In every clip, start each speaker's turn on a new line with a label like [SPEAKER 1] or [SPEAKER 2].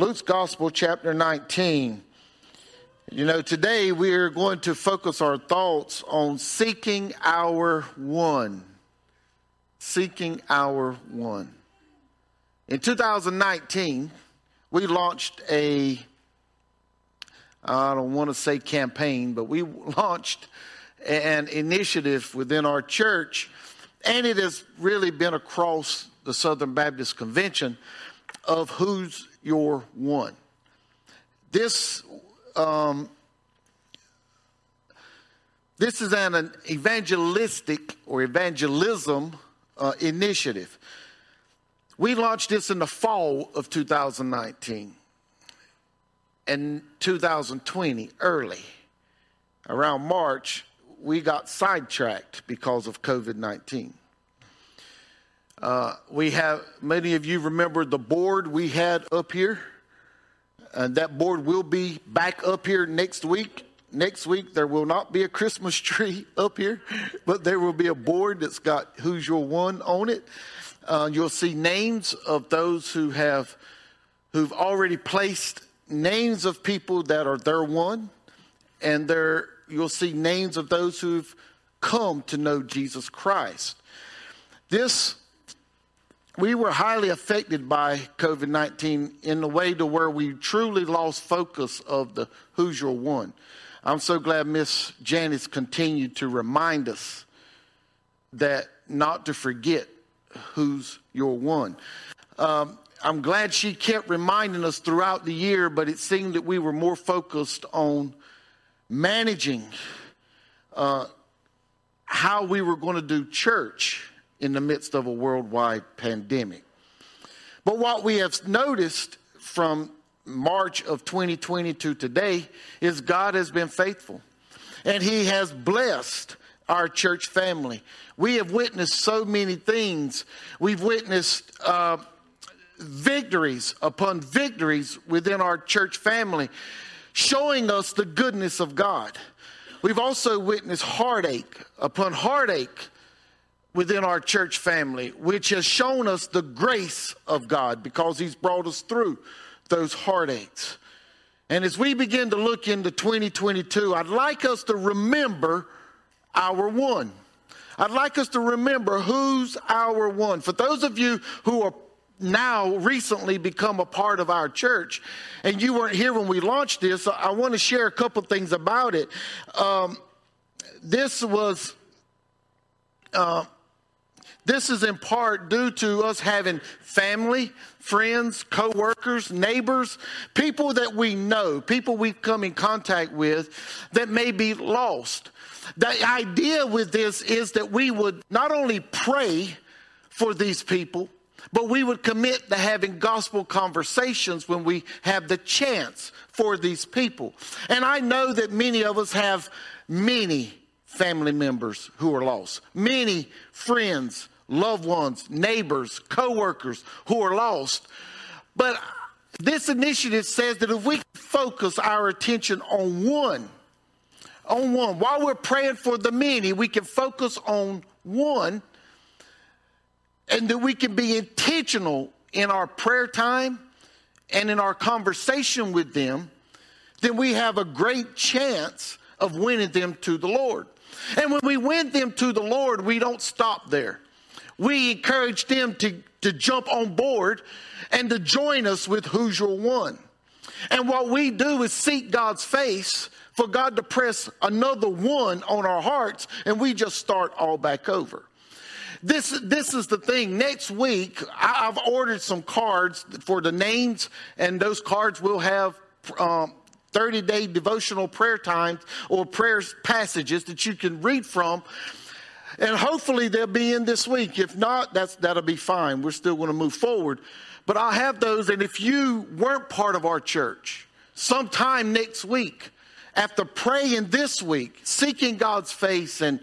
[SPEAKER 1] Luke's Gospel, chapter 19. You know, today we are going to focus our thoughts on seeking our one. Seeking our one. In 2019, we launched a, I don't want to say campaign, but we launched an initiative within our church, and it has really been across the Southern Baptist Convention of who's your one. This um, this is an, evangelistic or evangelism uh, initiative. We launched this in the fall of 2019 and 2020, early. Around March, we got sidetracked because of COVID 19. Uh, we have, many of you remember the board we had up here. And that board will be back up here next week. Next week, there will not be a Christmas tree up here, but there will be a board that's got Who's Your One on it. Uh, you'll see names of those who have, who've already placed names of people that are their one, and there you'll see names of those who've come to know Jesus Christ. This we were highly affected by COVID 19 in the way to where we truly lost focus of the Who's Your One. I'm so glad Miss Janice continued to remind us that not to forget who's your one. Um, I'm glad she kept reminding us throughout the year, but it seemed that we were more focused on managing uh, how we were going to do church in the midst of a worldwide pandemic. But what we have noticed from March of 2020 to today is God has been faithful and He has blessed our church family. We have witnessed so many things. We've witnessed uh, victories upon victories within our church family, showing us the goodness of God. We've also witnessed heartache upon heartache within our church family, which has shown us the grace of God because He's brought us through those heartaches. And as we begin to look into 2022, I'd like us to remember our one. I'd like us to remember who's our one. For those of you who are now recently become a part of our church, and you weren't here when we launched this, I want to share a couple things about it. Um, this was. Uh, this is in part due to us having family, friends, co-workers, neighbors, people that we know, people we've come in contact with that may be lost. The idea with this is that we would not only pray for these people, but we would commit to having gospel conversations when we have the chance for these people. And I know that many of us have many family members who are lost, many friends, loved ones, neighbors, coworkers who are lost. But this initiative says that if we focus our attention on one, on one, while we're praying for the many, we can focus on one and that we can be intentional in our prayer time and in our conversation with them, then we have a great chance of winning them to the Lord. And when we win them to the Lord, we don't stop there. We encourage them to, to jump on board and to join us with Who's Your One. And what we do is seek God's face for God to press another one on our hearts, and we just start all back over. This, this is the thing. Next week, I, have ordered some cards for the names, and those cards will have um, 30 day devotional prayer times or prayer passages that you can read from. And hopefully they'll be in this week. If not, that's, that'll be fine. We're still going to move forward. But I'll have those. And if you weren't part of our church, sometime next week, after praying this week, seeking God's face and,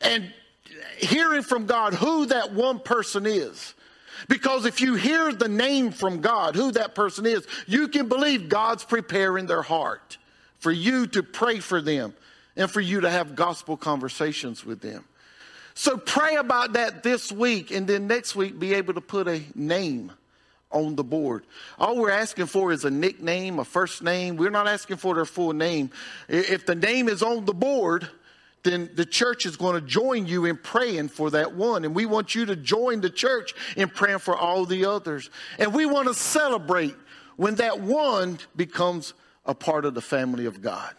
[SPEAKER 1] and hearing from God who that one person is, because if you hear the name from God, who that person is, you can believe God's preparing their heart for you to pray for them and for you to have gospel conversations with them. So pray about that this week and then next week be able to put a name on the board. All we're asking for is a nickname, a first name. We're not asking for their full name. If the name is on the board, then the church is going to join you in praying for that one. And we want you to join the church in praying for all the others. And we want to celebrate when that one becomes a part of the family of God.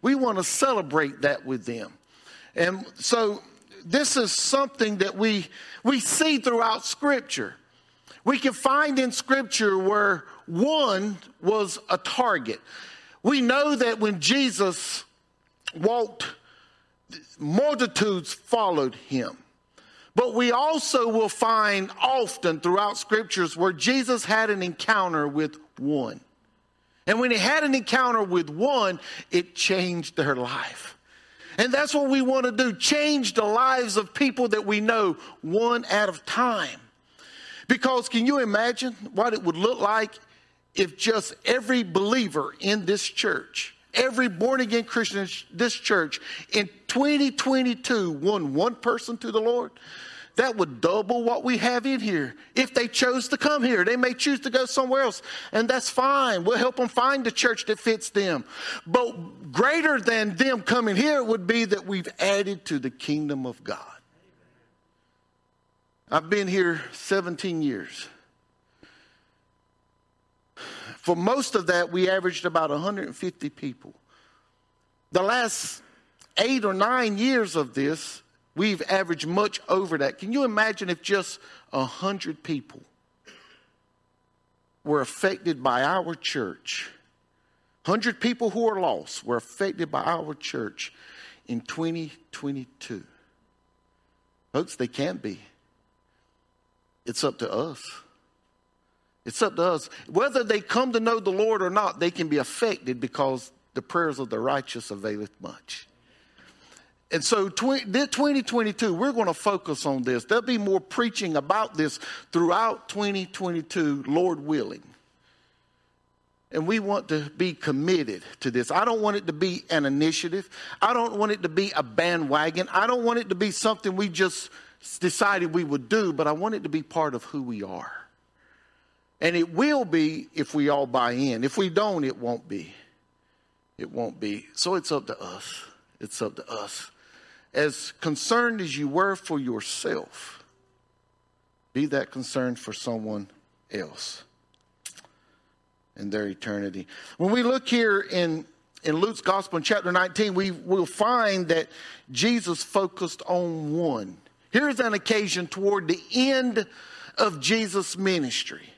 [SPEAKER 1] We want to celebrate that with them. And so this is something that we, we see throughout Scripture. We can find in Scripture where one was a target. We know that when Jesus walked, multitudes followed him. But we also will find often throughout scriptures where Jesus had an encounter with one. And when he had an encounter with one, it changed their life. And that's what we want to do change the lives of people that we know one at a time. Because can you imagine what it would look like if just every believer in this church, every born again Christian in this church in 2022 won one person to the Lord? That would double what we have in here. If they chose to come here, they may choose to go somewhere else, and that's fine. We'll help them find a church that fits them. But greater than them coming here would be that we've added to the kingdom of God. I've been here 17 years. For most of that, we averaged about 150 people. The last eight or nine years of this, We've averaged much over that. Can you imagine if just 100 people were affected by our church? 100 people who are lost were affected by our church in 2022. Folks, they can be. It's up to us. It's up to us. Whether they come to know the Lord or not, they can be affected because the prayers of the righteous availeth much. And so, 2022, we're going to focus on this. There'll be more preaching about this throughout 2022, Lord willing. And we want to be committed to this. I don't want it to be an initiative. I don't want it to be a bandwagon. I don't want it to be something we just decided we would do, but I want it to be part of who we are. And it will be if we all buy in. If we don't, it won't be. It won't be. So it's up to us. It's up to us as concerned as you were for yourself, be that concerned for someone else in their eternity. When we look here in, in Luke's Gospel in chapter 19, we will find that Jesus focused on one. Here's an occasion toward the end of Jesus' ministry.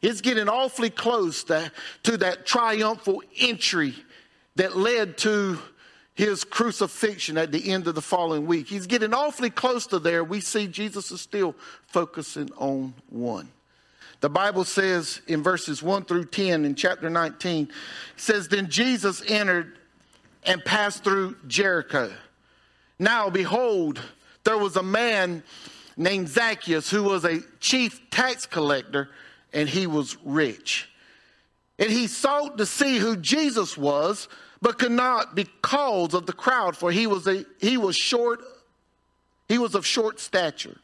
[SPEAKER 1] It's getting awfully close to, to that triumphal entry that led to his crucifixion at the end of the following week. He's getting awfully close to there. We see Jesus is still focusing on one. The Bible says in verses 1 through 10 in chapter 19, says, Then Jesus entered and passed through Jericho. Now, behold, there was a man named Zacchaeus who was a chief tax collector, and he was rich. And he sought to see who Jesus was but could not because of the crowd, for he was a he was short, he was of short stature.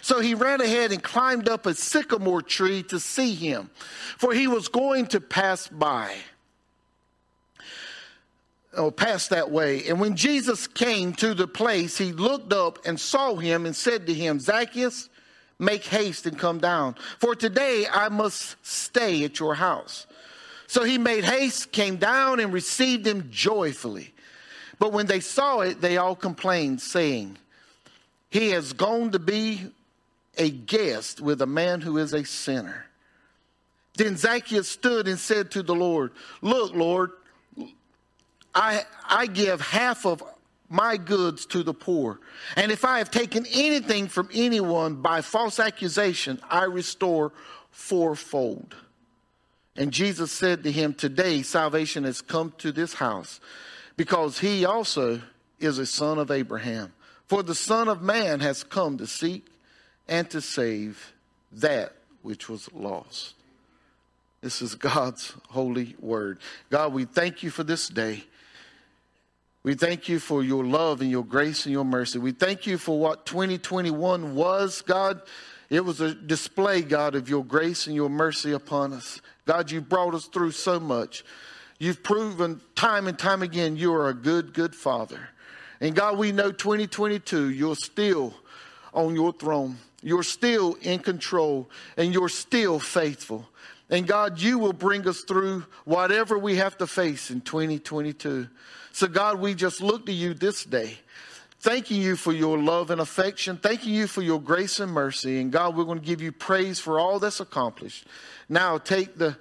[SPEAKER 1] So he ran ahead and climbed up a sycamore tree to see him, for he was going to pass by. Or pass that way. And when Jesus came to the place, he looked up and saw him and said to him, Zacchaeus, make haste and come down, for today I must stay at your house. So he made haste, came down, and received him joyfully. But when they saw it, they all complained, saying, He has gone to be a guest with a man who is a sinner. Then Zacchaeus stood and said to the Lord, Look, Lord, I, I give half of my goods to the poor. And if I have taken anything from anyone by false accusation, I restore fourfold. And Jesus said to him, Today salvation has come to this house, because he also is a son of Abraham. For the Son of Man has come to seek and to save that which was lost. This is God's holy word. God, we thank you for this day. We thank you for your love and your grace and your mercy. We thank you for what 2021 was, God. It was a display, God, of your grace and your mercy upon us. God, you brought us through so much. You've proven time and time again you are a good, good Father. And God, we know 2022, you're still on your throne. You're still in control and you're still faithful. And God, you will bring us through whatever we have to face in 2022. So, God, we just look to you this day, thanking you for your love and affection, thanking you for your grace and mercy. And God, we're going to give you praise for all that's accomplished. Now, take the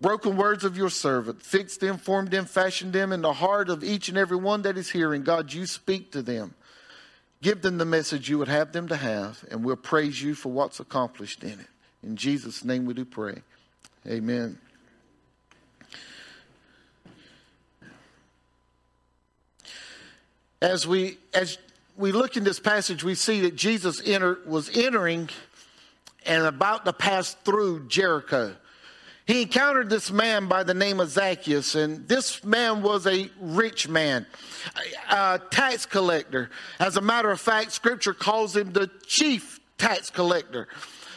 [SPEAKER 1] broken words of your servant, fix them, form them, fashion them in the heart of each and every one that is here, hearing. God, you speak to them. Give them the message you would have them to have, and we'll praise you for what's accomplished in it. In Jesus' name we do pray. Amen. As we as we look in this passage, we see that Jesus enter, was entering and about to pass through Jericho he encountered this man by the name of Zacchaeus, and this man was a rich man, a tax collector. As a matter of fact, scripture calls him the chief tax collector.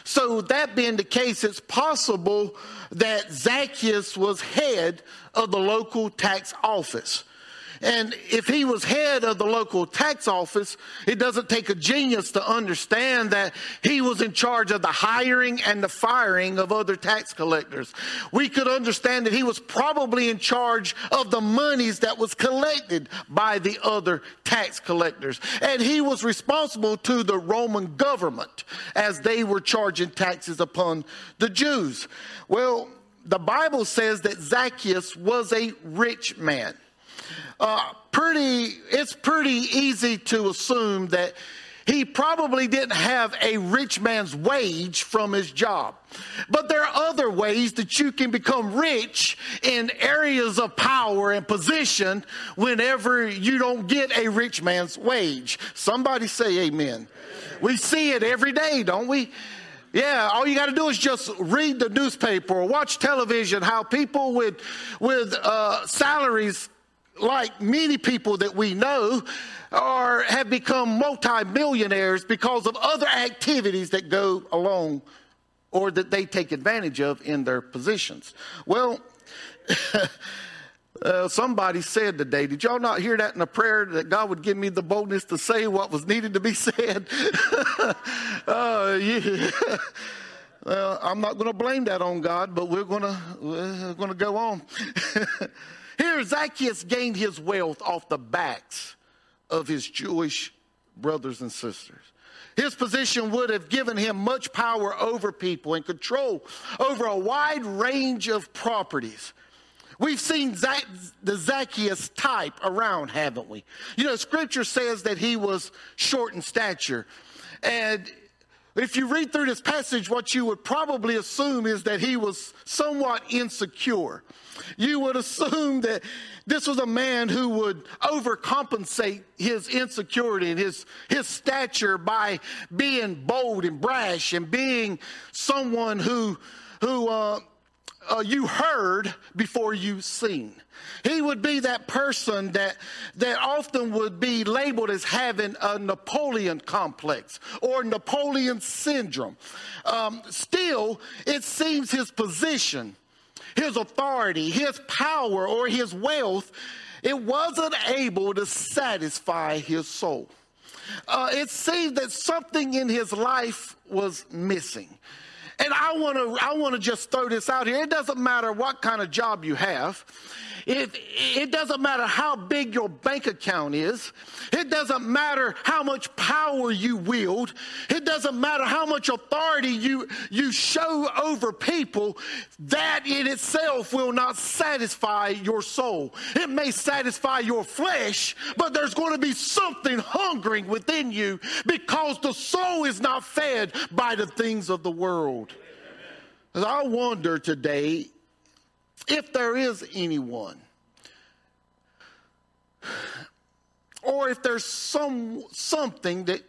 [SPEAKER 1] So, that being the case, it's possible that Zacchaeus was head of the local tax office. And if he was head of the local tax office, it doesn't take a genius to understand that he was in charge of the hiring and the firing of other tax collectors. We could understand that he was probably in charge of the monies that was collected by the other tax collectors. And he was responsible to the Roman government as they were charging taxes upon the Jews. Well, the Bible says that Zacchaeus was a rich man uh, pretty, it's pretty easy to assume that he probably didn't have a rich man's wage from his job. But there are other ways that you can become rich in areas of power and position whenever you don't get a rich man's wage. Somebody say amen. We see it every day, don't we? Yeah, all you got to do is just read the newspaper or watch television. How people with with uh, salaries like many people that we know, are have become multimillionaires because of other activities that go along or that they take advantage of in their positions. Well, uh, somebody said today, did y'all not hear that in a prayer that God would give me the boldness to say what was needed to be said? uh, yeah. well, I'm not going to blame that on God, but we're going to we're going to go on. Here, Zacchaeus gained his wealth off the backs of his Jewish brothers and sisters. His position would have given him much power over people and control over a wide range of properties. We've seen Zac- the Zacchaeus type around, haven't we? You know, scripture says that he was short in stature. And if you read through this passage, what you would probably assume is that he was somewhat insecure. You would assume that this was a man who would overcompensate his insecurity and his, his stature by being bold and brash and being someone who, who uh, uh, you heard before you seen. He would be that person that, that often would be labeled as having a Napoleon complex or Napoleon syndrome. Um, still, it seems his position, his authority, his power, or his wealth, it wasn't able to satisfy his soul. Uh, it seemed that something in his life was missing. And I want to I want to just throw this out here. It doesn't matter what kind of job you have. It, it doesn't matter how big your bank account is. It doesn't matter how much power you wield. It doesn't matter how much authority you, you show over people. That in itself will not satisfy your soul. It may satisfy your flesh, but there's going to be something hungering within you because the soul is not fed by the things of the world. I wonder today if there is anyone, or if there's some something that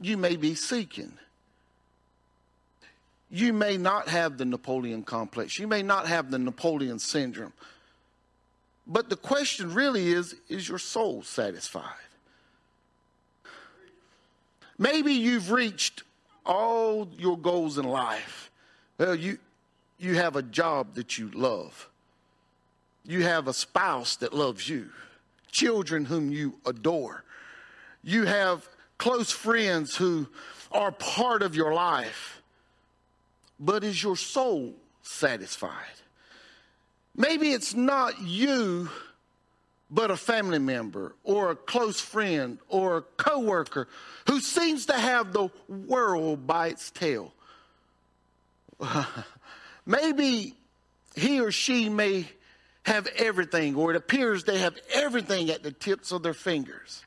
[SPEAKER 1] you may be seeking. You may not have the Napoleon complex. You may not have the Napoleon syndrome. But the question really is is your soul satisfied? Maybe you've reached all your goals in life. Well, you, you have a job that you love, you have a spouse that loves you, children whom you adore, you have close friends who are part of your life. But is your soul satisfied? Maybe it's not you, but a family member or a close friend or a coworker who seems to have the world by its tail. Maybe he or she may have everything, or it appears they have everything at the tips of their fingers.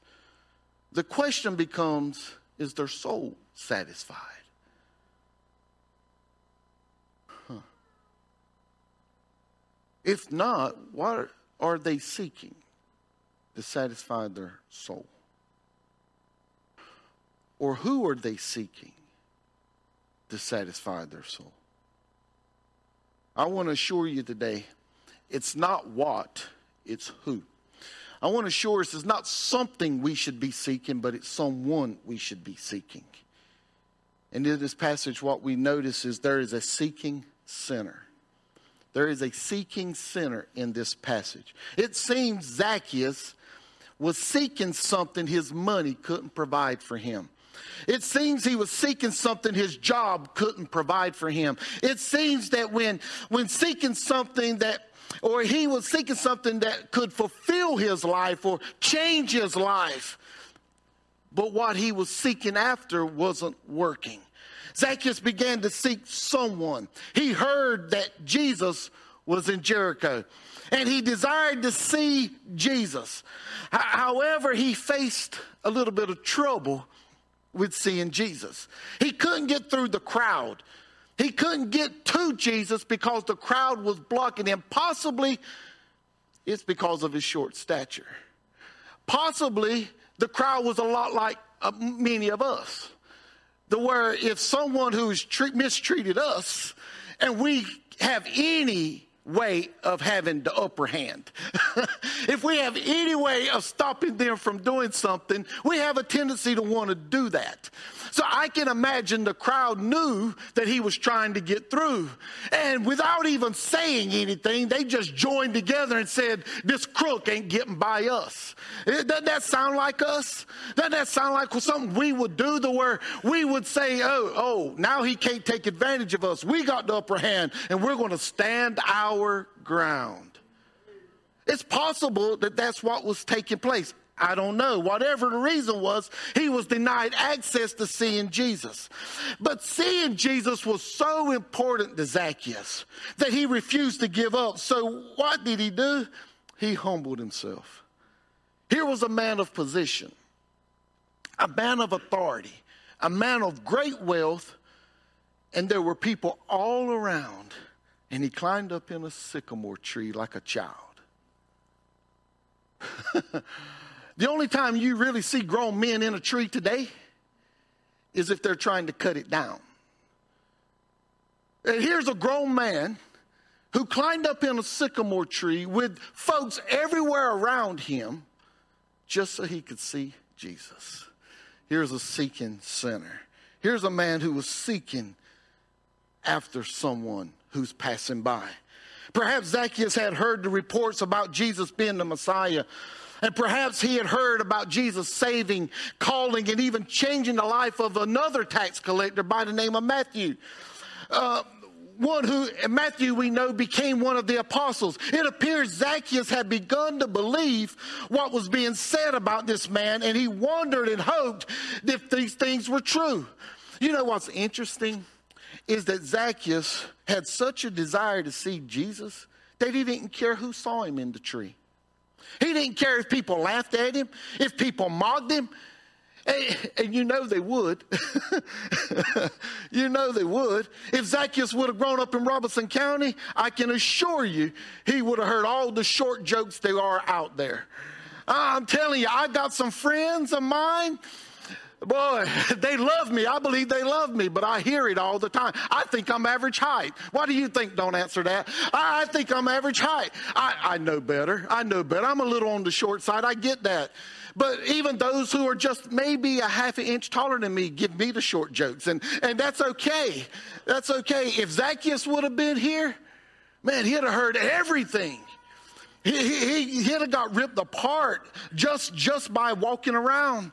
[SPEAKER 1] The question becomes is their soul satisfied? Huh. If not, what are they seeking to satisfy their soul? Or who are they seeking to satisfy their soul? I want to assure you today it's not what, it's who. I want to assure us it's not something we should be seeking, but it's someone we should be seeking. And in this passage, what we notice is there is a seeking sinner. There is a seeking sinner in this passage. It seems Zacchaeus was seeking something his money couldn't provide for him. It seems he was seeking something his job couldn't provide for him. It seems that when, when seeking something that, or he was seeking something that could fulfill his life or change his life, but what he was seeking after wasn't working. Zacchaeus began to seek someone. He heard that Jesus was in Jericho and he desired to see Jesus. However, he faced a little bit of trouble with seeing Jesus. He couldn't get through the crowd. He couldn't get to Jesus because the crowd was blocking him. Possibly it's because of his short stature. Possibly the crowd was a lot like uh, many of us. The where if someone who's tre- mistreated us and we have any way of having the upper hand. if we have any way of stopping them from doing something, we have a tendency to want to do that. So I can imagine the crowd knew that he was trying to get through. And without even saying anything, they just joined together and said, This crook ain't getting by us. Eh, doesn't that sound like us? Doesn't that sound like something we would do to where we would say, Oh, oh, now he can't take advantage of us. We got the upper hand and we're going to stand our our ground. It's possible that that's what was taking place. I don't know. Whatever the reason was, he was denied access to seeing Jesus. But seeing Jesus was so important to Zacchaeus that he refused to give up. So what did he do? He humbled himself. Here was a man of position, a man of authority, a man of great wealth, and there were people all around and he climbed up in a sycamore tree like a child. the only time you really see grown men in a tree today is if they're trying to cut it down. And here's a grown man who climbed up in a sycamore tree with folks everywhere around him just so he could see Jesus. Here's a seeking sinner. Here's a man who was seeking after someone who's passing by. Perhaps Zacchaeus had heard the reports about Jesus being the Messiah. And perhaps he had heard about Jesus saving, calling, and even changing the life of another tax collector by the name of Matthew. Uh, one who, Matthew, we know, became one of the apostles. It appears Zacchaeus had begun to believe what was being said about this man, and he wondered and hoped if these things were true. You know what's interesting? Is that Zacchaeus had such a desire to see Jesus that he didn't care who saw him in the tree. He didn't care if people laughed at him, if people mocked him. And, and you know they would. you know they would. If Zacchaeus would have grown up in Robeson County, I can assure you he would have heard all the short jokes there are out there. I'm telling you, I got some friends of mine Boy, they love me. I believe they love me, but I hear it all the time. I think I'm average height. What do you think? Don't answer that. I, I think I'm average height. I, I know better. I know better. I'm a little on the short side. I get that. But even those who are just maybe a half an inch taller than me give me the short jokes. And, and that's okay. That's okay. If Zacchaeus would have been here, man, he'd have heard everything. He, he, he'd have got ripped apart just, just by walking around.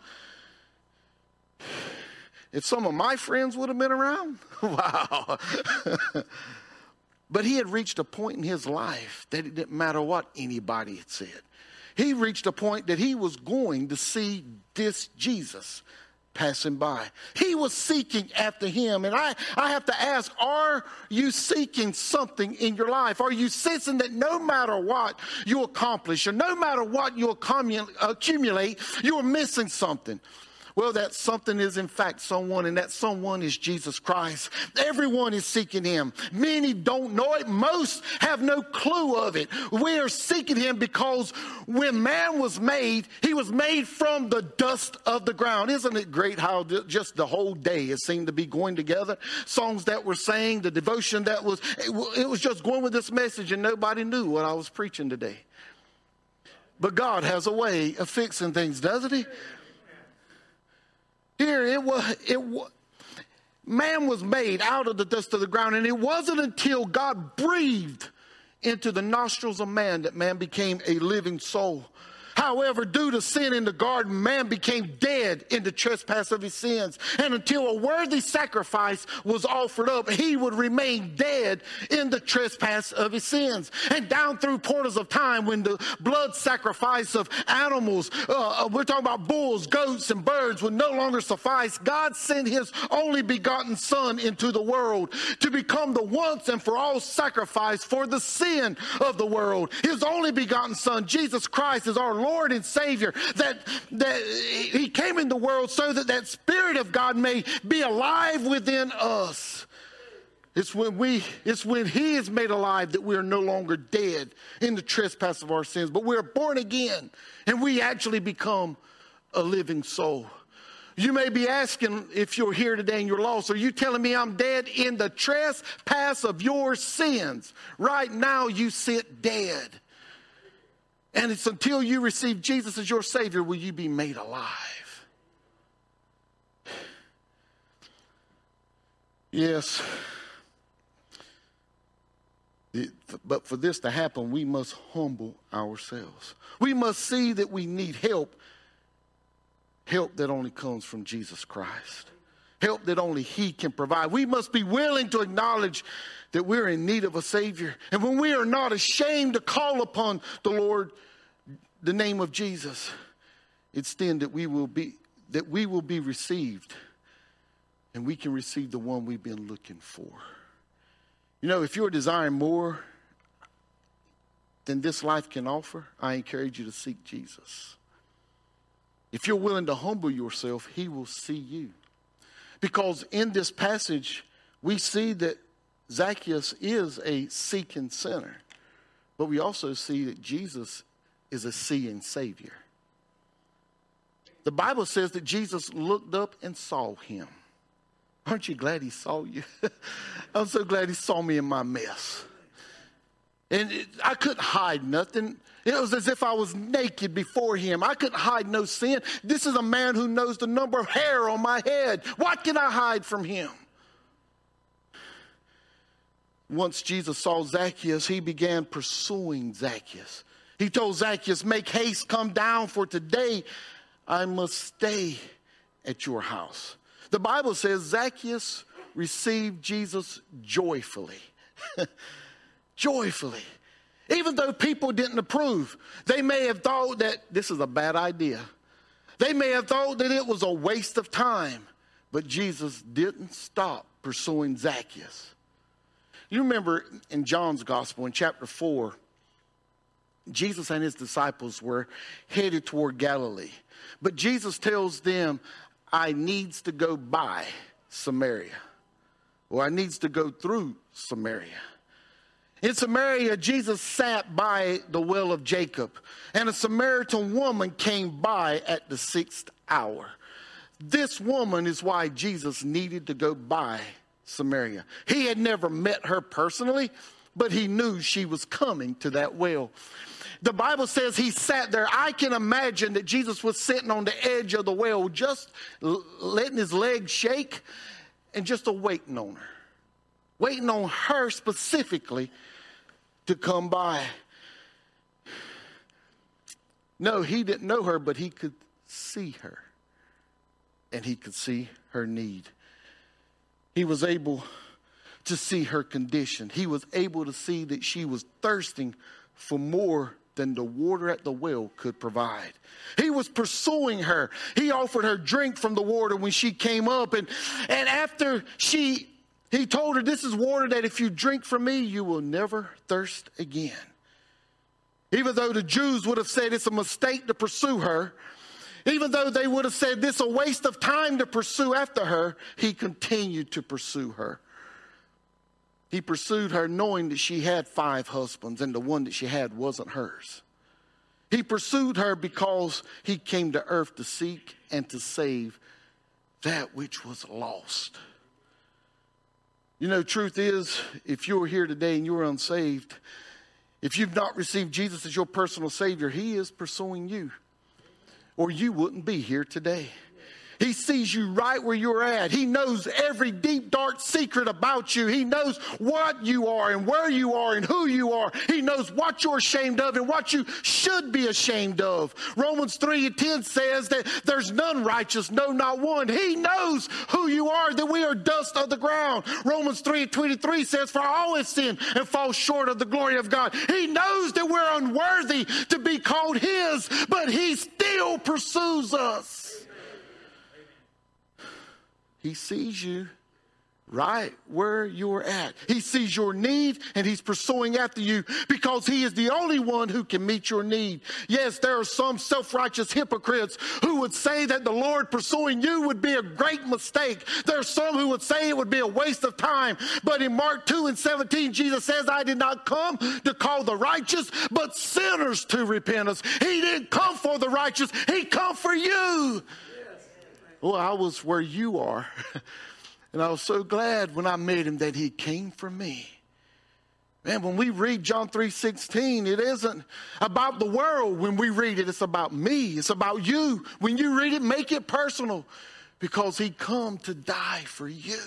[SPEAKER 1] If some of my friends would have been around, wow. but he had reached a point in his life that it didn't matter what anybody had said. He reached a point that he was going to see this Jesus passing by. He was seeking after him. And I, I have to ask, are you seeking something in your life? Are you sensing that no matter what you accomplish or no matter what you accumulate, you are missing something? Well, that something is in fact someone, and that someone is Jesus Christ. Everyone is seeking him. Many don't know it. Most have no clue of it. We are seeking him because when man was made, he was made from the dust of the ground. Isn't it great how just the whole day it seemed to be going together? Songs that were sang, the devotion that was, it was just going with this message, and nobody knew what I was preaching today. But God has a way of fixing things, doesn't he? Here it was, it was, man was made out of the dust of the ground, and it wasn't until God breathed into the nostrils of man that man became a living soul. However, due to sin in the garden, man became dead in the trespass of his sins. And until a worthy sacrifice was offered up, he would remain dead in the trespass of his sins. And down through portals of time, when the blood sacrifice of animals, uh, uh we're talking about bulls, goats, and birds, would no longer suffice, God sent his only begotten Son into the world to become the once and for all sacrifice for the sin of the world. His only begotten Son, Jesus Christ, is our Lord and Savior, that, that He came in the world so that that Spirit of God may be alive within us. It's when we, it's when He is made alive that we are no longer dead in the trespass of our sins, but we are born again and we actually become a living soul. You may be asking if you're here today and you're lost, are you telling me I'm dead in the trespass of your sins? Right now, you sit dead. And it's until you receive Jesus as your Savior will you be made alive. Yes. But for this to happen, we must humble ourselves. We must see that we need help, help that only comes from Jesus Christ, help that only He can provide. We must be willing to acknowledge that we're in need of a Savior. And when we are not ashamed to call upon the Lord, the name of Jesus, it's then that we will be that we will be received and we can receive the one we've been looking for. You know, if you're desiring more than this life can offer, I encourage you to seek Jesus. If you're willing to humble yourself, he will see you. Because in this passage, we see that Zacchaeus is a seeking sinner, but we also see that Jesus is a seeing Savior. The Bible says that Jesus looked up and saw him. Aren't you glad he saw you? I'm so glad he saw me in my mess. And it, I couldn't hide nothing. It was as if I was naked before him. I couldn't hide no sin. This is a man who knows the number of hair on my head. What can I hide from him? Once Jesus saw Zacchaeus, he began pursuing Zacchaeus. He told Zacchaeus, Make haste, come down, for today I must stay at your house. The Bible says Zacchaeus received Jesus joyfully. joyfully. Even though people didn't approve, they may have thought that this is a bad idea. They may have thought that it was a waste of time, but Jesus didn't stop pursuing Zacchaeus. You remember in John's gospel in chapter 4, Jesus and his disciples were headed toward Galilee. But Jesus tells them, I needs to go by Samaria. Or I needs to go through Samaria. In Samaria, Jesus sat by the well of Jacob, and a Samaritan woman came by at the sixth hour. This woman is why Jesus needed to go by Samaria. He had never met her personally, but he knew she was coming to that well. The Bible says he sat there. I can imagine that Jesus was sitting on the edge of the well, just letting his legs shake and just waiting on her, waiting on her specifically to come by. No, he didn't know her, but he could see her and he could see her need. He was able to see her condition. He was able to see that she was thirsting for more than the water at the well could provide. He was pursuing her. He offered her drink from the water when she came up. And, and after she, he told her, This is water that if you drink from me, you will never thirst again. Even though the Jews would have said it's a mistake to pursue her, even though they would have said this a waste of time to pursue after her, he continued to pursue her. He pursued her knowing that she had five husbands and the one that she had wasn't hers. He pursued her because he came to earth to seek and to save that which was lost. You know, truth is, if you're here today and you're unsaved, if you've not received Jesus as your personal Savior, He is pursuing you, or you wouldn't be here today. He sees you right where you're at. He knows every deep, dark secret about you. He knows what you are and where you are and who you are. He knows what you're ashamed of and what you should be ashamed of. Romans 3 and 10 says that there's none righteous, no, not one. He knows who you are, that we are dust of the ground. Romans 3 and 23 says, For all have sinned and fall short of the glory of God. He knows that we're unworthy to be called His, but He still pursues us. He sees you right where you're at. He sees your need and he's pursuing after you because he is the only one who can meet your need. Yes, there are some self righteous hypocrites who would say that the Lord pursuing you would be a great mistake. There are some who would say it would be a waste of time. But in Mark 2 and 17, Jesus says, I did not come to call the righteous, but sinners to repentance. He didn't come for the righteous, he come for you. Well, I was where you are. and I was so glad when I met him that he came for me. Man, when we read John 3:16, it isn't about the world when we read it, it's about me. It's about you. When you read it, make it personal because he come to die for you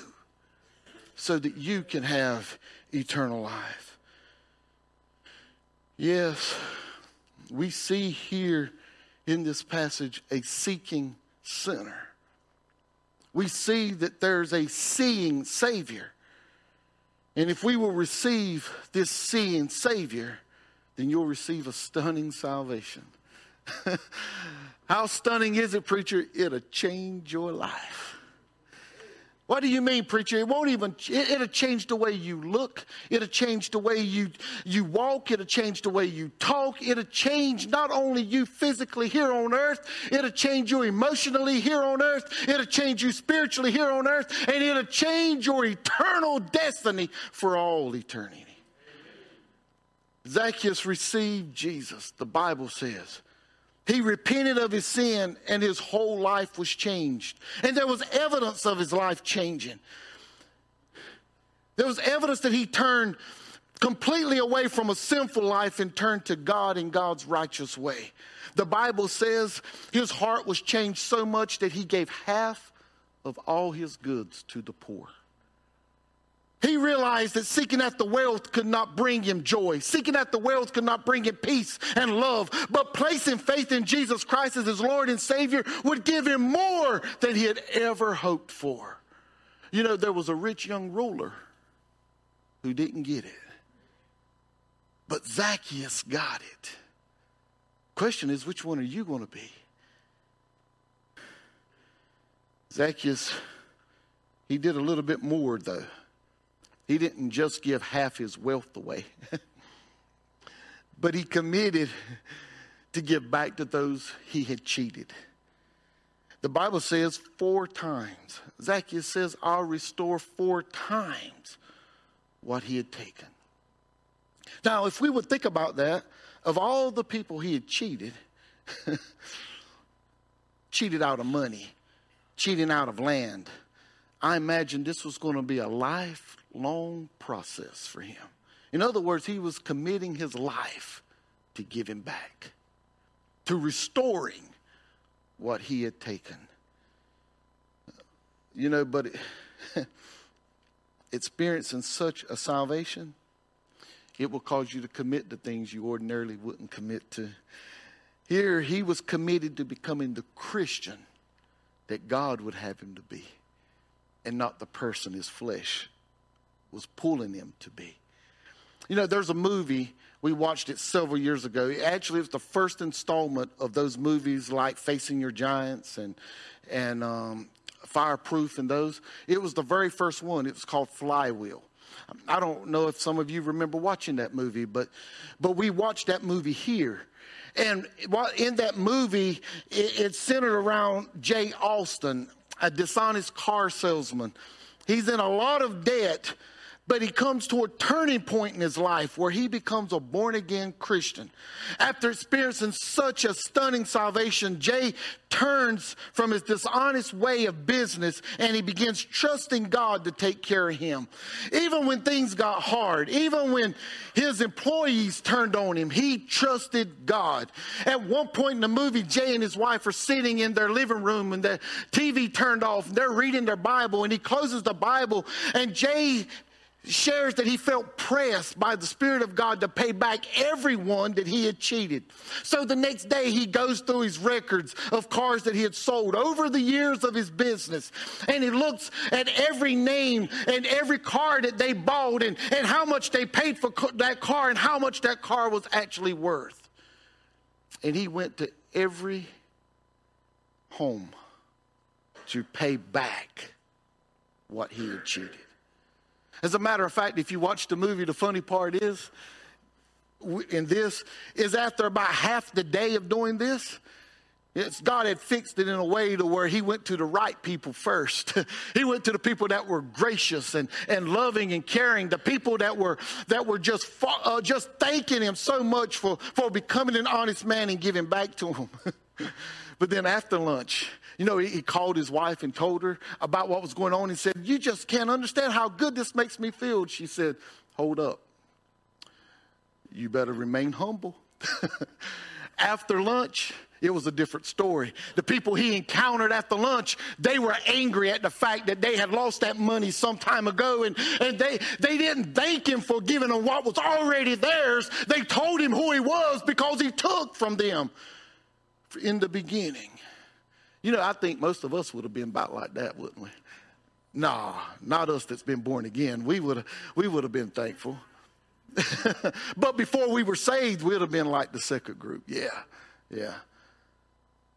[SPEAKER 1] so that you can have eternal life. Yes, we see here in this passage a seeking sinner we see that there's a seeing Savior. And if we will receive this seeing Savior, then you'll receive a stunning salvation. How stunning is it, preacher? It'll change your life. What do you mean, preacher? It won't even, it, will change the way you look. It'll change the way you, you walk. It'll change the way you talk. It'll change not only you physically here on earth, it'll change you emotionally here on earth. It'll change you spiritually here on earth. And it'll change your eternal destiny for all eternity. Zacchaeus received Jesus, the Bible says. He repented of his sin and his whole life was changed. And there was evidence of his life changing. There was evidence that he turned completely away from a sinful life and turned to God in God's righteous way. The Bible says his heart was changed so much that he gave half of all his goods to the poor. He realized that seeking after wealth could not bring him joy. Seeking after wealth could not bring him peace and love. But placing faith in Jesus Christ as his Lord and Savior would give him more than he had ever hoped for. You know, there was a rich young ruler who didn't get it. But Zacchaeus got it. Question is, which one are you going to be? Zacchaeus, he did a little bit more, though. He didn't just give half his wealth away, but he committed to give back to those he had cheated. The Bible says four times. Zacchaeus says, I'll restore four times what he had taken. Now, if we would think about that, of all the people he had cheated, cheated out of money, cheating out of land, I imagine this was going to be a lifelong process for him. In other words, he was committing his life to giving back, to restoring what he had taken. You know, but it, experiencing such a salvation, it will cause you to commit to things you ordinarily wouldn't commit to. Here, he was committed to becoming the Christian that God would have him to be, and not the person his flesh was pulling him to be. You know, there's a movie, we watched it several years ago. Actually, it was the first installment of those movies like Facing Your Giants and, and um, Fireproof and those. It was the very first one. It was called Flywheel. I don't know if some of you remember watching that movie, but, but we watched that movie here. And in that movie, it's centered around Jay Austin, a dishonest car salesman. He's in a lot of debt but he comes to a turning point in his life where he becomes a born again Christian. After experiencing such a stunning salvation, Jay turns from his dishonest way of business and he begins trusting God to take care of him. Even when things got hard, even when his employees turned on him, he trusted God. At one point in the movie, Jay and his wife are sitting in their living room and the TV turned off and they're reading their Bible and he closes the Bible and Jay shares that he felt pressed by the Spirit of God to pay back everyone that he had cheated. So the next day he goes through his records of cars that he had sold over the years of his business. And he looks at every name and every car that they bought and, and how much they paid for that car and how much that car was actually worth. And he went to every home to pay back what he had cheated. As a matter of fact, if you watch the movie, the funny part is, in this, is after about half the day of doing this, it's God had fixed it in a way to where he went to the right people first. he went to the people that were gracious and, and loving and caring, the people that were that were just uh, just thanking him so much for, for becoming an honest man and giving back to him. but then after lunch, you know, he, he called his wife and told her about what was going on. He said, You just can't understand how good this makes me feel. She said, Hold up. You better remain humble. After lunch, it was a different story. The people he encountered after lunch, they were angry at the fact that they had lost that money some time ago and, and they, they didn't thank him for giving them what was already theirs. They told him who he was because he took from them in the beginning. You know, I think most of us would have been about like that, wouldn't we? Nah, not us that's been born again. We would have, we would have been thankful. but before we were saved, we'd have been like the second group. Yeah, yeah.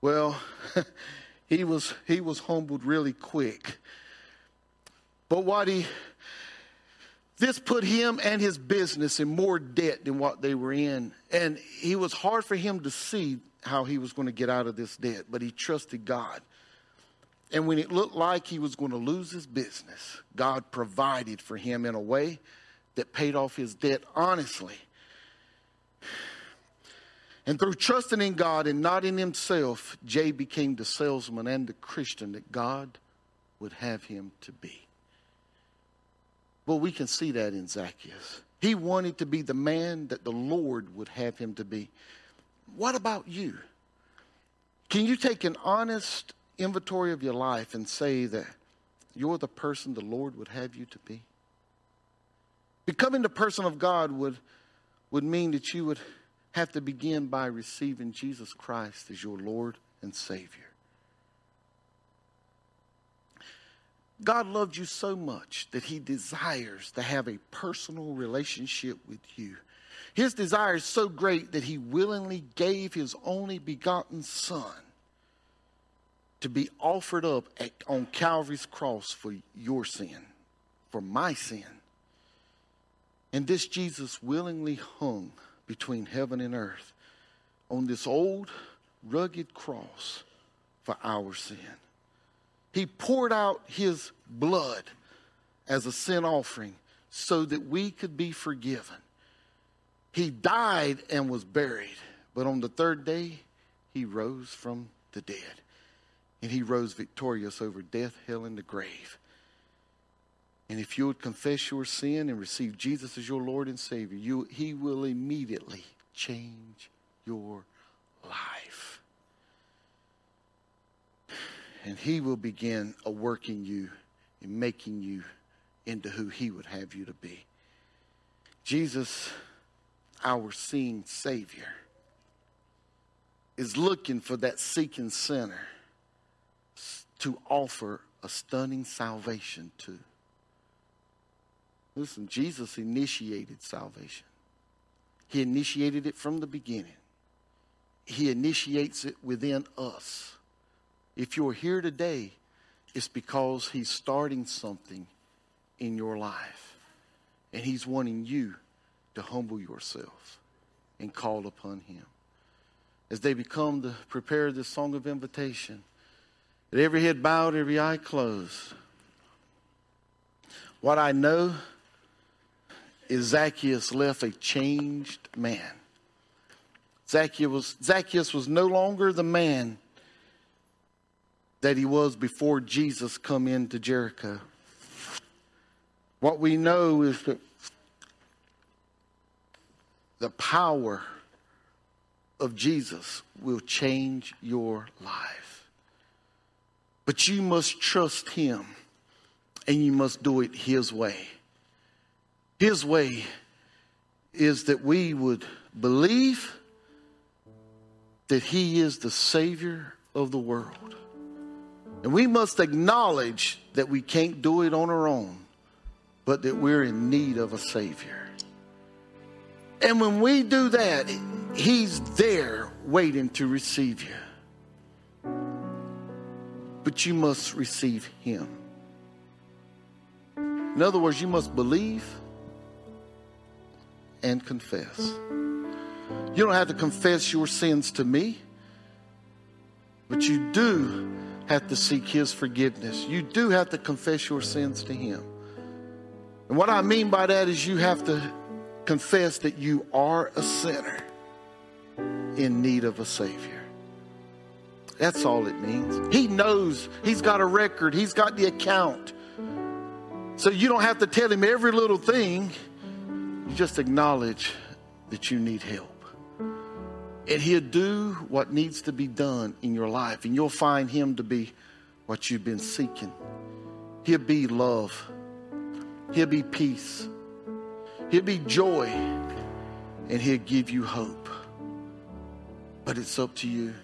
[SPEAKER 1] Well, he was he was humbled really quick. But what he this put him and his business in more debt than what they were in. And it was hard for him to see how he was going to get out of this debt, but he trusted God. And when it looked like he was going to lose his business, God provided for him in a way that paid off his debt honestly. And through trusting in God and not in himself, Jay became the salesman and the Christian that God would have him to be. Well, we can see that in Zacchaeus. He wanted to be the man that the Lord would have him to be. What about you? Can you take an honest inventory of your life and say that you're the person the Lord would have you to be? Becoming the person of God would, would mean that you would have to begin by receiving Jesus Christ as your Lord and Savior. God loved you so much that He desires to have a personal relationship with you. His desire is so great that he willingly gave his only begotten Son to be offered up at, on Calvary's cross for your sin, for my sin. And this Jesus willingly hung between heaven and earth on this old, rugged cross for our sin. He poured out his blood as a sin offering so that we could be forgiven. He died and was buried, but on the third day, he rose from the dead. And he rose victorious over death, hell, and the grave. And if you would confess your sin and receive Jesus as your Lord and Savior, you, He will immediately change your life. And He will begin a work in you and making you into who He would have you to be. Jesus, our seeing Savior, is looking for that seeking sinner to offer a stunning salvation to. Listen, Jesus initiated salvation. He initiated it from the beginning. He initiates it within us. If you're here today, it's because He's starting something in your life. And He's wanting you to humble yourself and call upon Him. As they become to prepare this song of invitation, that every head bowed, every eye closed. What I know is Zacchaeus left a changed man. Zacchaeus was, Zacchaeus was no longer the man that he was before Jesus come into Jericho. What we know is that the power of Jesus will change your life. But you must trust him and you must do it his way. His way is that we would believe that He is the Savior of the world. And we must acknowledge that we can't do it on our own, but that we're in need of a Savior. And when we do that, He's there waiting to receive you. But you must receive Him. In other words, you must believe and confess. You don't have to confess your sins to me, but you do have to seek His forgiveness. You do have to confess your sins to Him. And what I mean by that is you have to confess that you are a sinner in need of a Savior. That's all it means. He knows, He's got a record, He's got the account. So you don't have to tell Him every little thing. You just acknowledge that you need help. And He'll do what needs to be done in your life. And you'll find Him to be what you've been seeking. He'll be love, He'll be peace, He'll be joy, and He'll give you hope. But it's up to you.